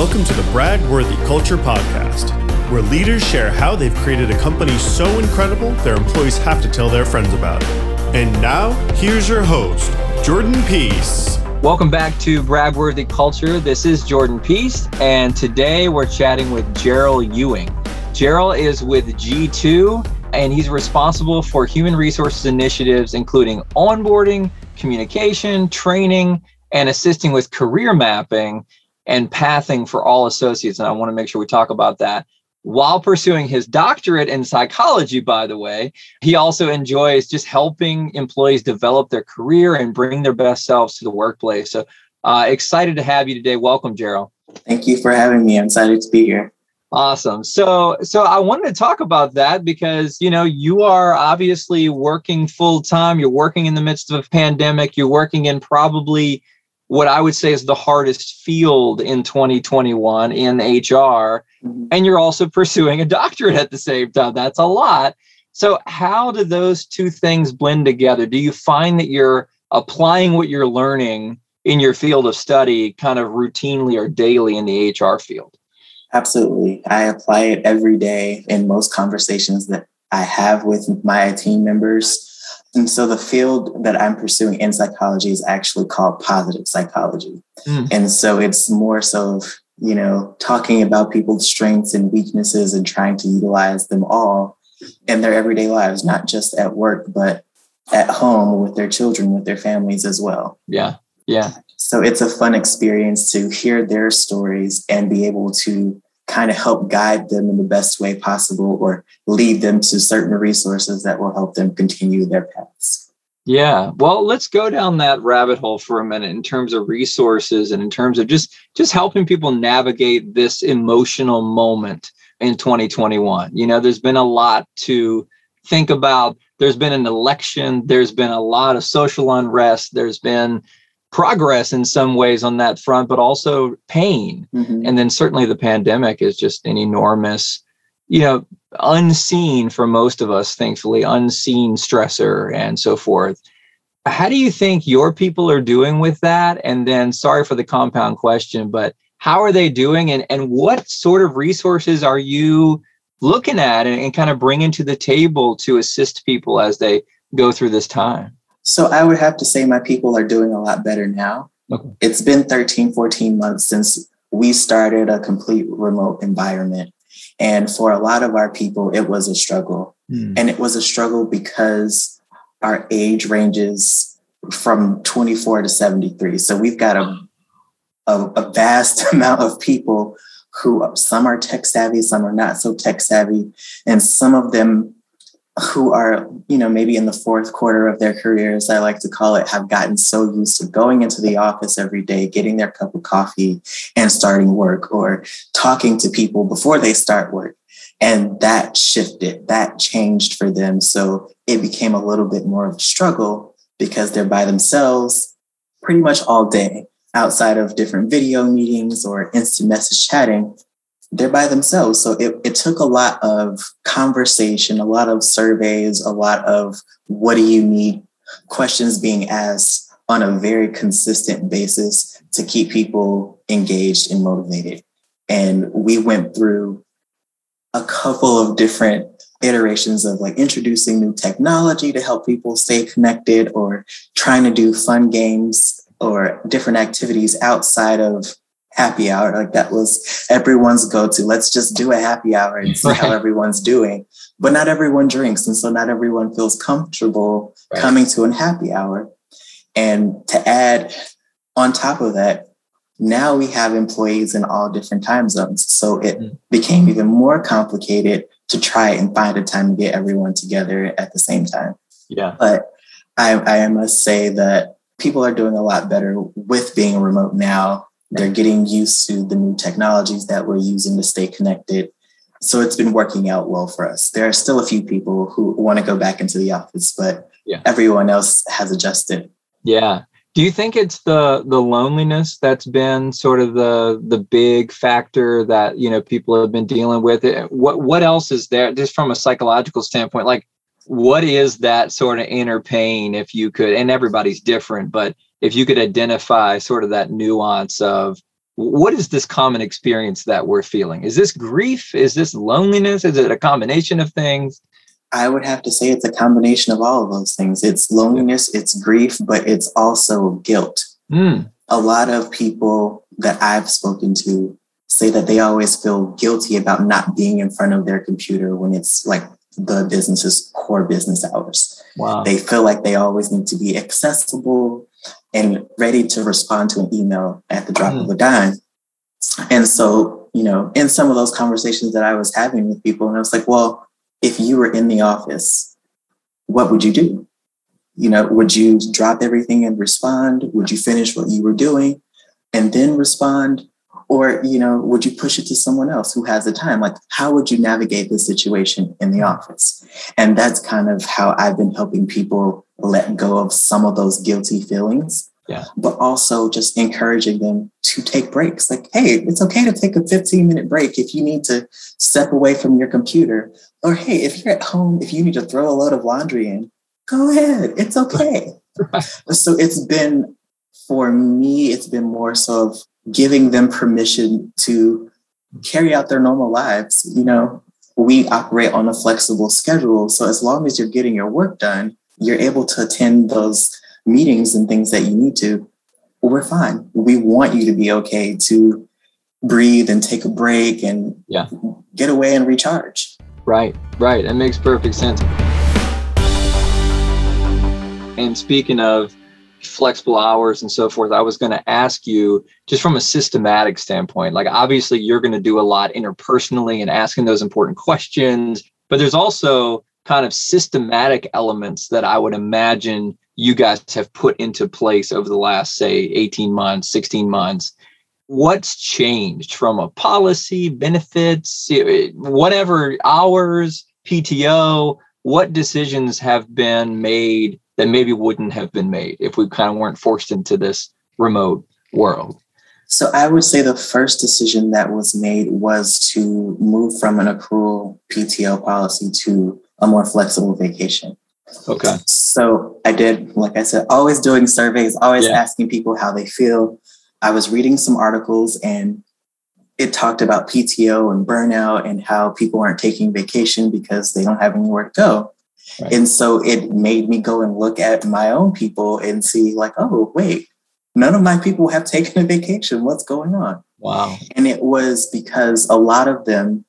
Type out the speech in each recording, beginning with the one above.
Welcome to the Brag Worthy Culture Podcast, where leaders share how they've created a company so incredible their employees have to tell their friends about it. And now, here's your host, Jordan Peace. Welcome back to Bragworthy Culture. This is Jordan Peace, and today we're chatting with Jerryl Ewing. Jerryl is with G2, and he's responsible for human resources initiatives, including onboarding, communication, training, and assisting with career mapping and pathing for all associates. And I want to make sure we talk about that. While pursuing his doctorate in psychology, by the way, he also enjoys just helping employees develop their career and bring their best selves to the workplace. So uh, excited to have you today. Welcome, Jerryl. Thank you for having me. I'm excited to be here. Awesome. So so I wanted to talk about that because you know you are obviously working full time. You're working in the midst of a pandemic. You're working in probably what I would say is the hardest field in 2021 in HR. Mm-hmm. And you're also pursuing a doctorate at the same time. That's a lot. So, how do those two things blend together? Do you find that you're applying what you're learning in your field of study kind of routinely or daily in the HR field? Absolutely. I apply it every day in most conversations that I have with my team members and so the field that I'm pursuing in psychology is actually called positive psychology. Mm. And so it's more so of, you know, talking about people's strengths and weaknesses and trying to utilize them all in their everyday lives, not just at work, but at home with their children, with their families as well. Yeah. Yeah. So it's a fun experience to hear their stories and be able to kind of help guide them in the best way possible or lead them to certain resources that will help them continue their paths. Yeah. Well, let's go down that rabbit hole for a minute in terms of resources and in terms of just just helping people navigate this emotional moment in 2021. You know, there's been a lot to think about. There's been an election, there's been a lot of social unrest, there's been progress in some ways on that front, but also pain. Mm-hmm. And then certainly the pandemic is just an enormous, you know, unseen for most of us, thankfully, unseen stressor and so forth. How do you think your people are doing with that? And then, sorry for the compound question, but how are they doing? And, and what sort of resources are you looking at and, and kind of bringing to the table to assist people as they go through this time? So I would have to say my people are doing a lot better now. Okay. It's been 13, 14 months since we started a complete remote environment. And for a lot of our people, it was a struggle. Mm. And it was a struggle because our age ranges from 24 to 73. So we've got a, a, a vast amount of people who some are tech savvy, some are not so tech savvy, and some of them who are, you know, maybe in the fourth quarter of their careers, I like to call it, have gotten so used to going into the office every day, getting their cup of coffee and starting work or talking to people before they start work. And that shifted, that changed for them. So it became a little bit more of a struggle because they're by themselves pretty much all day outside of different video meetings or instant message chatting they're by themselves. So it, it took a lot of conversation, a lot of surveys, a lot of what do you need questions being asked on a very consistent basis to keep people engaged and motivated. And we went through a couple of different iterations of like introducing new technology to help people stay connected or trying to do fun games or different activities outside of happy hour. Like that was everyone's go to. Let's just do a happy hour and see right. how everyone's doing. But not everyone drinks. And so not everyone feels comfortable right. coming to an happy hour. And to add on top of that, now we have employees in all different time zones. So it mm-hmm. became even more complicated to try and find a time to get everyone together at the same time. Yeah. But I, I must say that people are doing a lot better with being remote now they're getting used to the new technologies that we're using to stay connected. So it's been working out well for us. There are still a few people who want to go back into the office, but yeah. everyone else has adjusted. Yeah. Do you think it's the the loneliness that's been sort of the the big factor that you know people have been dealing with? Eh, what what else is there just from a psychological standpoint? Like what is that sort of inner pain if you could and everybody's different, but if you could identify sort of that nuance of what is this common experience that we're feeling? Is this grief? Is this loneliness? Is it a combination of things? I would have to say it's a combination of all of those things. It's loneliness, it's grief, but it's also guilt. Mm. A lot of people that I've spoken to say that they always feel guilty about not being in front of their computer when it's like the business's core business hours. Wow. They feel like they always need to be accessible and ready to respond to an email at the drop mm. of a dime. And so, you know, in some of those conversations that I was having with people, and I was like, well, if you were in the office, what would you do? You know, would you drop everything and respond? Would you finish what you were doing and then respond? Or, you know, would you push it to someone else who has the time? Like, how would you navigate the situation in the office? And that's kind of how I've been helping people let go of some of those guilty feelings. Yeah. But also just encouraging them to take breaks. Like, hey, it's okay to take a 15 minute break if you need to step away from your computer. Or hey, if you're at home, if you need to throw a load of laundry in, go ahead. It's okay. So it's been for me, it's been more so of giving them permission to carry out their normal lives. You know, we operate on a flexible schedule. So as long as you're getting your work done, you're able to attend those meetings and things that you need to, we're fine. We want you to be okay to breathe and take a break and yeah. get away and recharge. Right, right. It makes perfect sense. And speaking of flexible hours and so forth, I was going to ask you just from a systematic standpoint. Like, obviously, you're going to do a lot interpersonally and asking those important questions, but there's also kind of systematic elements that I would imagine you guys have put into place over the last, say, 18 months, 16 months. What's changed from a policy, benefits, eh, whatever, hours, PTO? What decisions have been made that maybe wouldn't have been made if we kind of weren't forced into this remote world? So I would say the first decision that was made was to move from an accrual PTO policy to a more flexible vacation. Okay. So I did, like I said, always doing surveys, always yeah. asking people how they feel. I was reading some articles and it talked about PTO and burnout and how people aren't taking vacation because they don't have anywhere to go. Right. And so it made me go and look at my own people and see, like, oh, wait, none of my people have taken a vacation. What's going on? Wow. And it was because a lot of them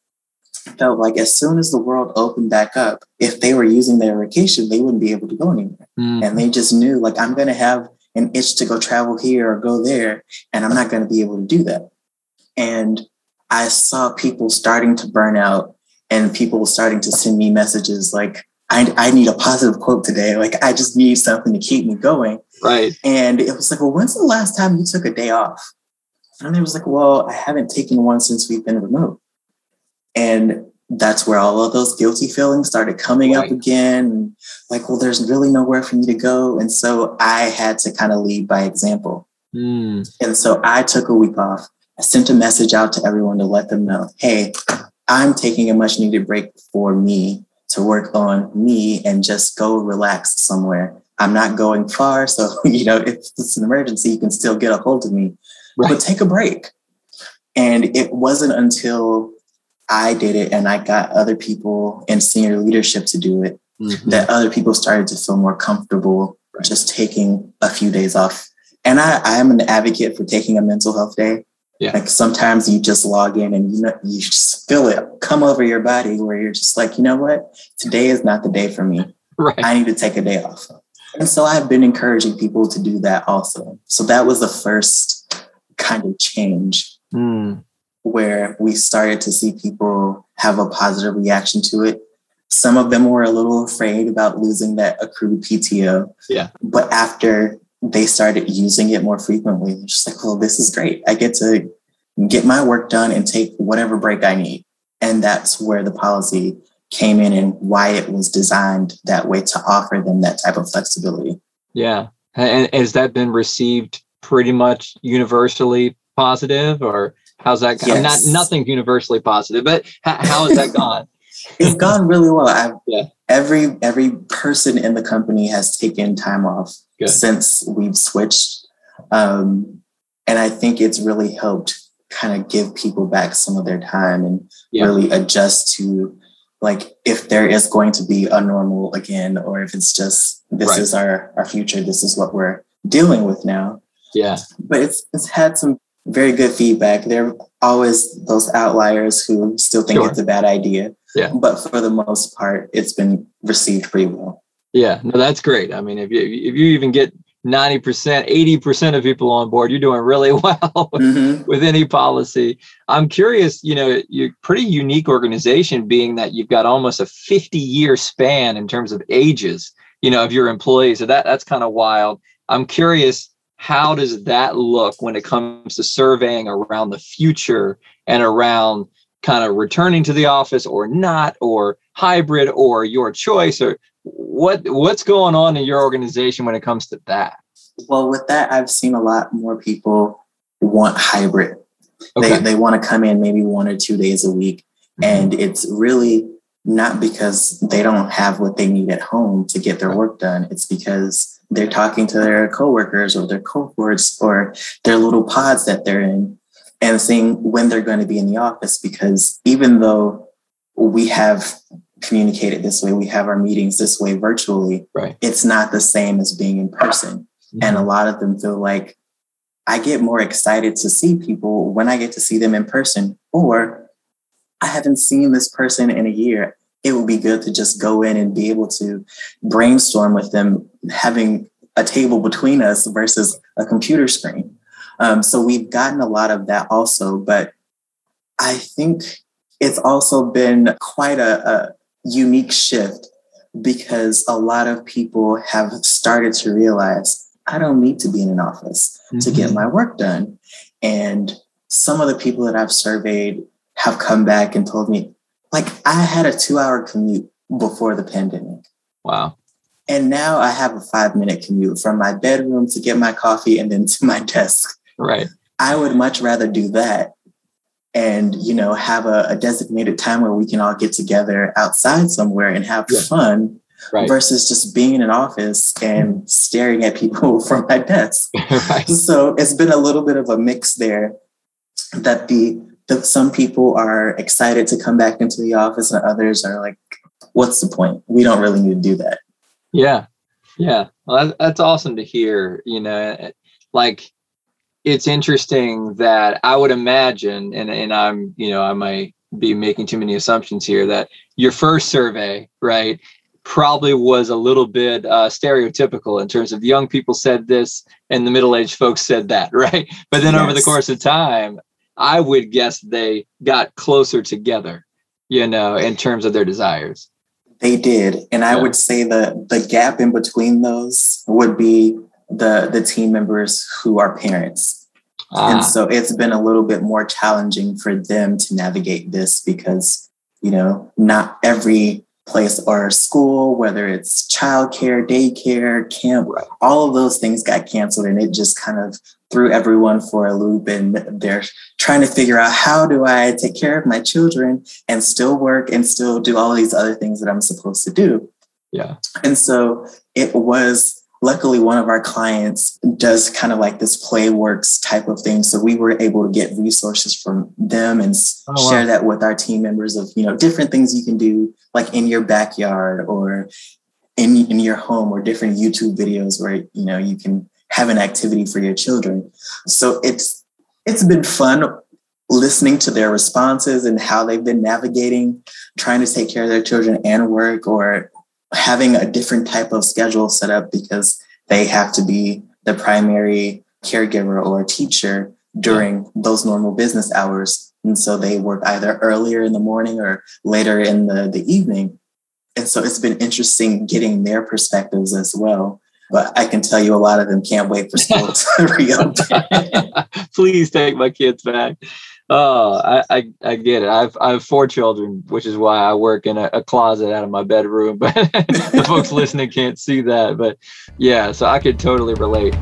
felt like as soon as the world opened back up, if they were using their vacation, they wouldn't be able to go anywhere. Mm. And they just knew, like, I'm going to have an itch to go travel here or go there, and I'm not going to be able to do that. And I saw people starting to burn out and people starting to send me messages like, I, I need a positive quote today. Like, I just need something to keep me going. Right. And it was like, well, when's the last time you took a day off? And it was like, well, I haven't taken one since we've been remote. And that's where all of those guilty feelings started coming right. up again. Like, well, there's really nowhere for me to go. And so I had to kind of lead by example. Mm. And so I took a week off. I sent a message out to everyone to let them know, hey, I'm taking a much needed break for me to work on me and just go relax somewhere. I'm not going far. So, you know, if it's an emergency, you can still get a hold of me, right. but take a break. And it wasn't until I did it and I got other people in senior leadership to do it mm-hmm. that other people started to feel more comfortable right. just taking a few days off. And I, I'm an advocate for taking a mental health day. Yeah. Like sometimes you just log in and you know you just feel it come over your body where you're just like, you know what? Today is not the day for me. Right. I need to take a day off. And so I've been encouraging people to do that also. So that was the first kind of change mm. Where we started to see people have a positive reaction to it. Some of them were a little afraid about losing that accrued PTO. Yeah. But after they started using it more frequently. Just like, well, this is great. I get to get my work done and take whatever break I need. And that's where the policy came in and why it was designed that way to offer them that type of flexibility. Yeah. And has that been received pretty much universally positive or how's that yes. not nothing universally positive, but how, how has that gone? it's gone really well. I've, yeah. Every every person in the company has taken time off Good. since we've switched. Um, And I think it's really helped kind of give people back some of their time and yeah. really adjust to like if there is going to be a normal again or if it's just this right. is our our future this is what we're dealing with now yeah but it's it's had some very good feedback there are always those outliers who still think sure. it's a bad idea yeah but for the most part it's been received pretty well yeah no that's great i mean if you if you even get 90%, 80% of people on board, you're doing really well mm-hmm. with any policy. I'm curious, you know, you're pretty unique organization being that you've got almost a 50 year span in terms of ages, you know, of your employees. So that that's kind of wild. I'm curious, how does that look when it comes to surveying around the future and around kind of returning to the office or not or hybrid or your choice or what what's going on in your organization when it comes to that? Well, with that, I've seen a lot more people want hybrid. Okay. They they want to come in maybe one or two days a week, mm-hmm. and it's really not because they don't have what they need at home to get their work done. It's because they're talking to their coworkers or their cohorts or their little pods that they're in and seeing when they're going to be in the office. Because even though we have communicated this way. We have our meetings this way virtually. Right. It's not the same as being in person. Mm-hmm. And a lot of them feel like I get more excited to see people when I get to see them in person, or I haven't seen this person in a year. It would be good to just go in and be able to brainstorm with them, having a table between us versus a computer screen. Um, so we've gotten a lot of that also, but I think it's also been quite a, a unique shift because a lot of people have started to realize I don't need to be in an office mm-hmm. to get mm-hmm. my work done. And some of the people that I've surveyed have come back and told me, like, I had a two hour commute before the pandemic. Wow. And now I have a five minute commute from my bedroom to get my coffee and then to my desk. Right. I would much rather do that and you know have a, a, designated time where we can all get together outside somewhere and have yeah. fun right. versus just being in an office and staring at people from my desk right. so it's been a little bit of a mix there that the that some people are excited to come back into the office and others are like what's the point we don't really need to do that yeah yeah well, that's awesome to hear you know like it's interesting that I would imagine, and, and I'm, you know, I might be making too many assumptions here, that your first survey, right, probably was a little bit uh, stereotypical in terms of young people said this and the middle aged folks said that, right? But then yes. over the course of time, I would guess they got closer together, you know, in terms of their desires. They did. And I would say that the gap in between those would be the the team members who are parents. Ah. And so it's been a little bit more challenging for them to navigate this because, you know, not every place or school, whether it's childcare, daycare, camp, all of those things got canceled and it just kind of threw everyone for a loop and they're trying to figure out how do I take care of my children and still work and still do all these other things that I'm supposed to do. Yeah. And so it was luckily one of our clients does kind of like this playworks type of thing so we were able to get resources from them and oh, share wow. that with our team members of you know different things you can do like in your backyard or in, in your home or different youtube videos where you know you can have an activity for your children so it's it's been fun listening to their responses and how they've been navigating trying to take care of their children and work or having a different type of schedule set up because they have to be the primary caregiver or teacher during those normal business hours. And so they work either earlier in the morning or later in the, the evening. And so it's been interesting getting their perspectives as well. But I can tell you a lot of them can't wait for school to reopen. Please take my kids back. Oh, I, I, I get it. I've I have four children, which is why I work in a, a closet out of my bedroom. But the folks listening can't see that. But yeah, so I could totally relate.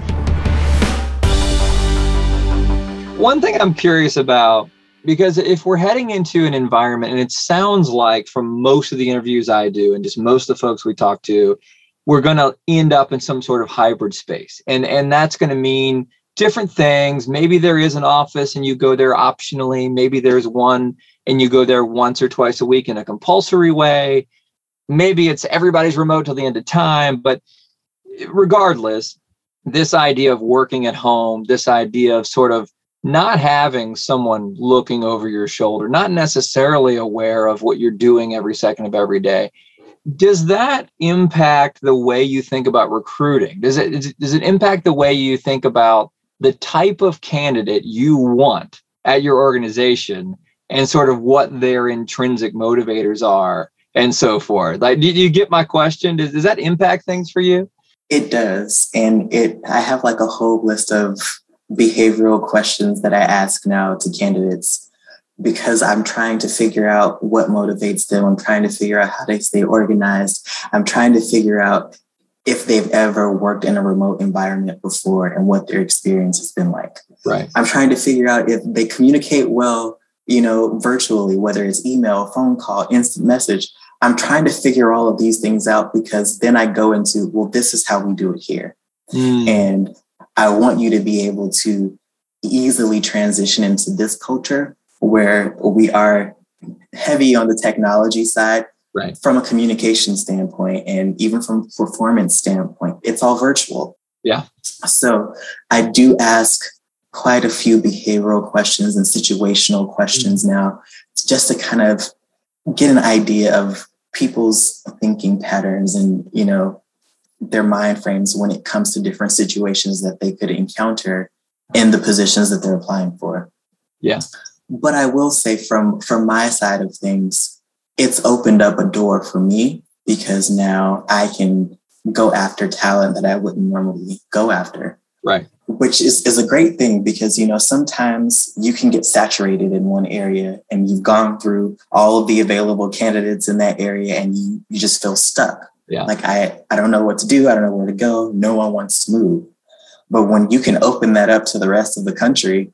One thing I'm curious about because if we're heading into an environment, and it sounds like from most of the interviews I do, and just most of the folks we talk to, we're going to end up in some sort of hybrid space, and and that's going to mean different things. Maybe there is an office and you go there optionally. Maybe there's one and you go there once or twice a week in a compulsory way. Maybe it's everybody's remote till the end of time. But regardless, this idea of working at home, this idea of sort of not having someone looking over your shoulder, not necessarily aware of what you're doing every second of every day. Does that impact the way you think about recruiting? Does it does it impact the way you think about the type of candidate you want at your organization and sort of what their intrinsic motivators are and so forth? Like, did you get my question? Does, does that impact things for you? It does. And it I have like a whole list of behavioral questions that I ask now to candidates because I'm trying to figure out what motivates them. I'm trying to figure out how they stay organized. I'm trying to figure out if they've ever worked in a remote environment before and what their experience has been like. Right. I'm trying to figure out if they communicate well, you know, virtually, whether it's email, phone call, instant message. I'm trying to figure all of these things out because then I go into, well, this is how we do it here. Mm. And I want you to be able to easily transition into this culture where we are heavy on the technology side right. from a communication standpoint and even from performance standpoint it's all virtual yeah so i do ask quite a few behavioral questions and situational questions mm-hmm. now just to kind of get an idea of people's thinking patterns and you know their mind frames when it comes to different situations that they could encounter in the positions that they're applying for. Yeah. But I will say from from my side of things, it's opened up a door for me because now I can go after talent that I wouldn't normally go after. Right. Which is, is a great thing because you know sometimes you can get saturated in one area and you've gone through all of the available candidates in that area and you, you just feel stuck. Yeah. Like I, I don't know what to do. I don't know where to go. No one wants to move. But when you can open that up to the rest of the country,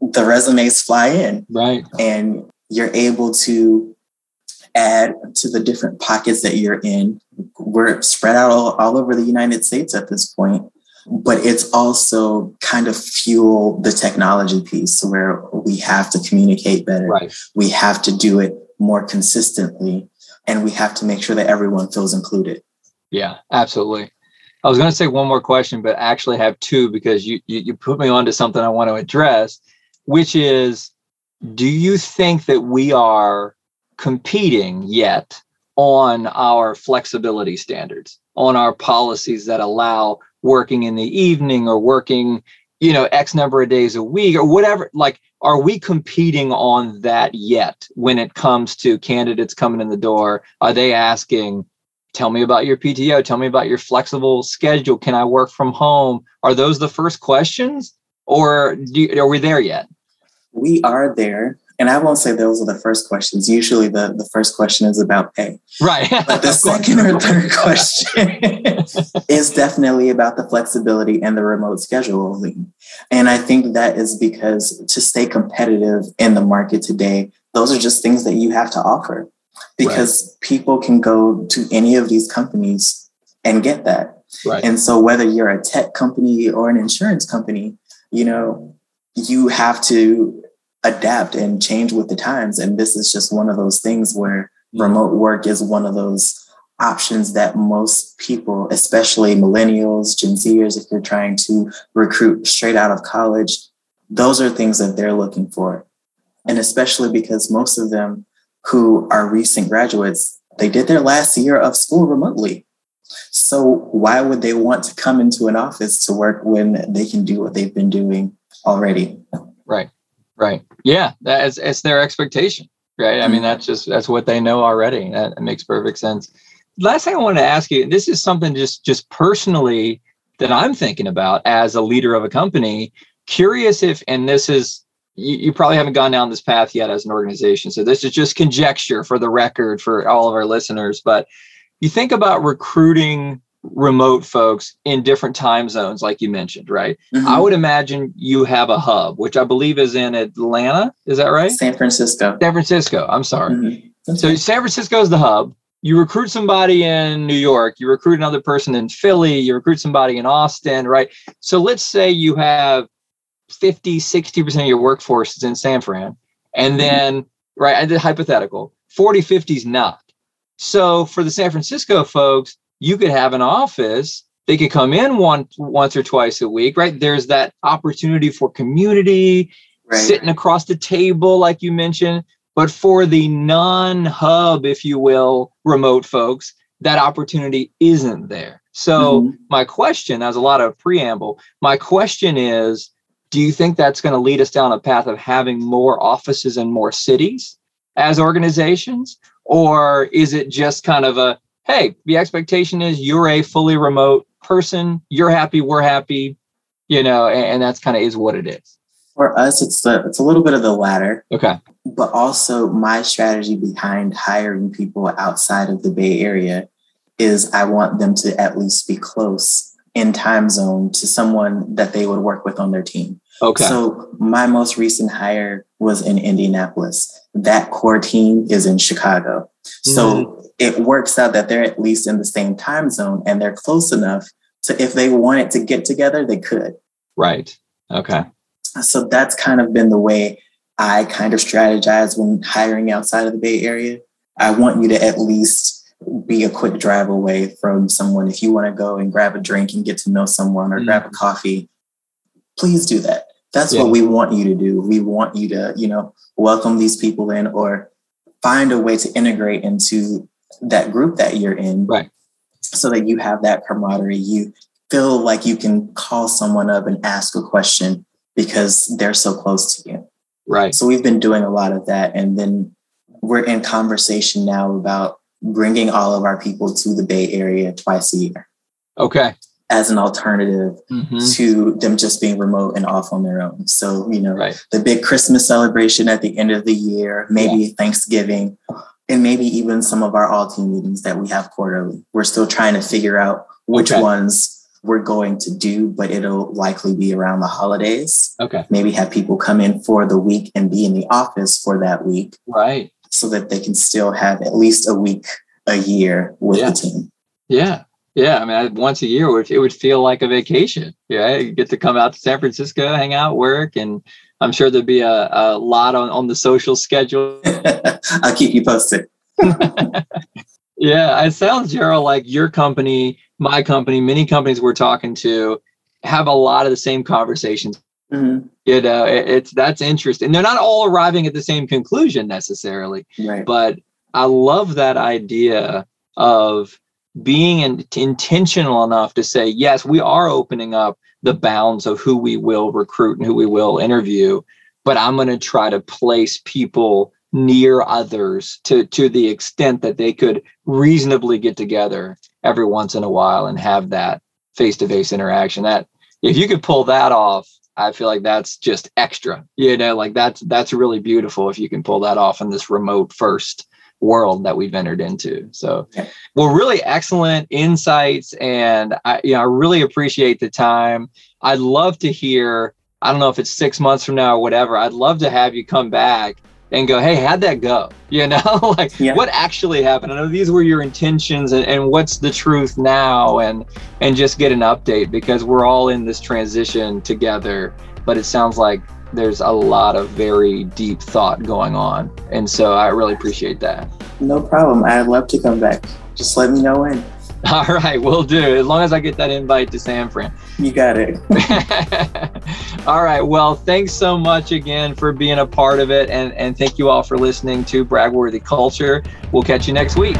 the resumes fly in. Right. And you're able to add to the different pockets that you're in. We're spread out all, all over the United States at this point, but it's also kind of fuel the technology piece where we have to communicate better. Right. We have to do it more consistently and we have to make sure that everyone feels included. Yeah, absolutely. I was going to say one more question, but I actually have two because you, you, you put me onto something I want to address, which is, do you think that we are competing yet on our flexibility standards, on our policies that allow working in the evening or working, you know, X number of days a week or whatever? Like, are we competing on that yet when it comes to candidates coming in the door? Are they asking, tell me about your PTO, tell me about your flexible schedule, can I work from home? Are those the first questions or you, are we there yet? We are there. And I won't say those are the first questions. Usually the, the first question is about pay. Right. But the second or third question is definitely about the flexibility and the remote scheduling. And I think that is because to stay competitive in the market today, those are just things that you have to offer because right. people can go to any of these companies and get that. Right. And so whether you're a tech company or an insurance company, you know, you have to adapt and change with the times. And this is just one of those things where mm-hmm. remote work is one of those options that most people, especially millennials, Gen Zers, if you're trying to recruit straight out of college, those are things that they're looking for. And especially because most of them who are recent graduates, they did their last year of school remotely. So why would they want to come into an office to work when they can do what they've been doing already? Right. Right. Yeah. That's it's their expectation. Right. I mean, mm-hmm. that's just that's what they know already. That makes perfect sense last thing I want to ask you, this is something just just personally that I'm thinking about as a leader of a company. Curious if, and this is you, you, probably haven't gone down this path yet as an organization. So this is just conjecture for the record for all of our listeners. But you think about recruiting remote folks in different time zones, like you mentioned, right? Mm-hmm. I would imagine you have a hub, which I believe is in Atlanta. Is that right? San Francisco. San Francisco. I'm sorry. Mm-hmm. So San Francisco is the hub you recruit somebody in New York, you recruit another person in Philly, you recruit somebody in Austin, right? So let's say you have 50, 60% of your workforce is in San Fran. And mm-hmm. then, right, I did hypothetical, 40, 50 is not. So for the San Francisco folks, you could have an office. They could come in one, once or twice a week, right? There's that opportunity for community, right. sitting across the table, like you mentioned. But for the non hub, if you will, remote folks, that opportunity isn't there. So, mm-hmm. my question, as a lot of preamble, my question is do you think that's going to lead us down a path of having more offices in more cities as organizations? Or is it just kind of a, hey, the expectation is you're a fully remote person, you're happy, we're happy, you know, and, and that's kind of is what it is. For us, it's a, it's a little bit of the latter. Okay. But also, my strategy behind hiring people outside of the Bay Area is I want them to at least be close in time zone to someone that they would work with on their team. Okay. So my most recent hire was in Indianapolis. That core team is in Chicago. So mm-hmm. It works out that they're at least in the same time zone and they're close enough to if they wanted to get together, they could. Right. Okay. So that's kind of been the way I kind of strategize when hiring outside of the Bay Area. I want you to at least be a quick drive away from someone. If you want to go and grab a drink and get to know someone or mm-hmm. grab a coffee, please do that. That's yeah. what we want you to do. We want you to, you know, welcome these people in or find a way to integrate into that group that you're in. Right. So that you have that camaraderie. You feel like you can call someone up and ask a question because they're so close to you. Right. So we've been doing a lot of that. And then we're in conversation now about bringing all of our people to the Bay Area twice a year. Okay. As an alternative mm-hmm. to them just being remote and off on their own. So, you know, right. the big Christmas celebration at the end of the year, maybe yeah. Thanksgiving, and maybe even some of our all team meetings that we have quarterly. We're still trying to figure out which okay. ones we're going to do, but it'll likely be around the holidays. Okay. Maybe have people come in for the week and be in the office for that week. Right so that they can still have at least a week a year with yeah. the team. Yeah. Yeah, I mean, once a year, it would feel like a vacation. Yeah, you get to come out to San Francisco, hang out, work, and I'm sure there'd be a, a lot on, on the social schedule. I'll keep you posted. yeah, it sounds, Jerryl, like your company, my company, many companies we're talking to have a lot of the same conversations Mm-hmm. You know, it, it's that's interesting. They're not all arriving at the same conclusion necessarily, right. but I love that idea of being in, intentional enough to say, yes, we are opening up the bounds of who we will recruit and who we will interview, but I'm going to try to place people near others to to the extent that they could reasonably get together every once in a while and have that face-to-face interaction that if you could pull that off I feel like that's just extra. You know, like that's that's really beautiful if you can pull that off in this remote first world that we've entered into. So, well, really excellent insights, and I, you know, I really appreciate the time. I'd love to hear. I don't know if it's six months from now or whatever. I'd love to have you come back and go, hey, how'd that go? You know, like yeah. what actually happened? I know these were your intentions and, and what's the truth now and and just get an update because we're all in this transition together. But it sounds like there's a lot of very deep thought going on. And so I really appreciate that. No problem. I'd love to come back. Just let me know when. All right, we'll do. As long as I get that invite to San Fran. You got it. all right. Well, thanks so much again for being a part of it. And, and thank you all for listening to Bragworthy Culture. We'll catch you next week.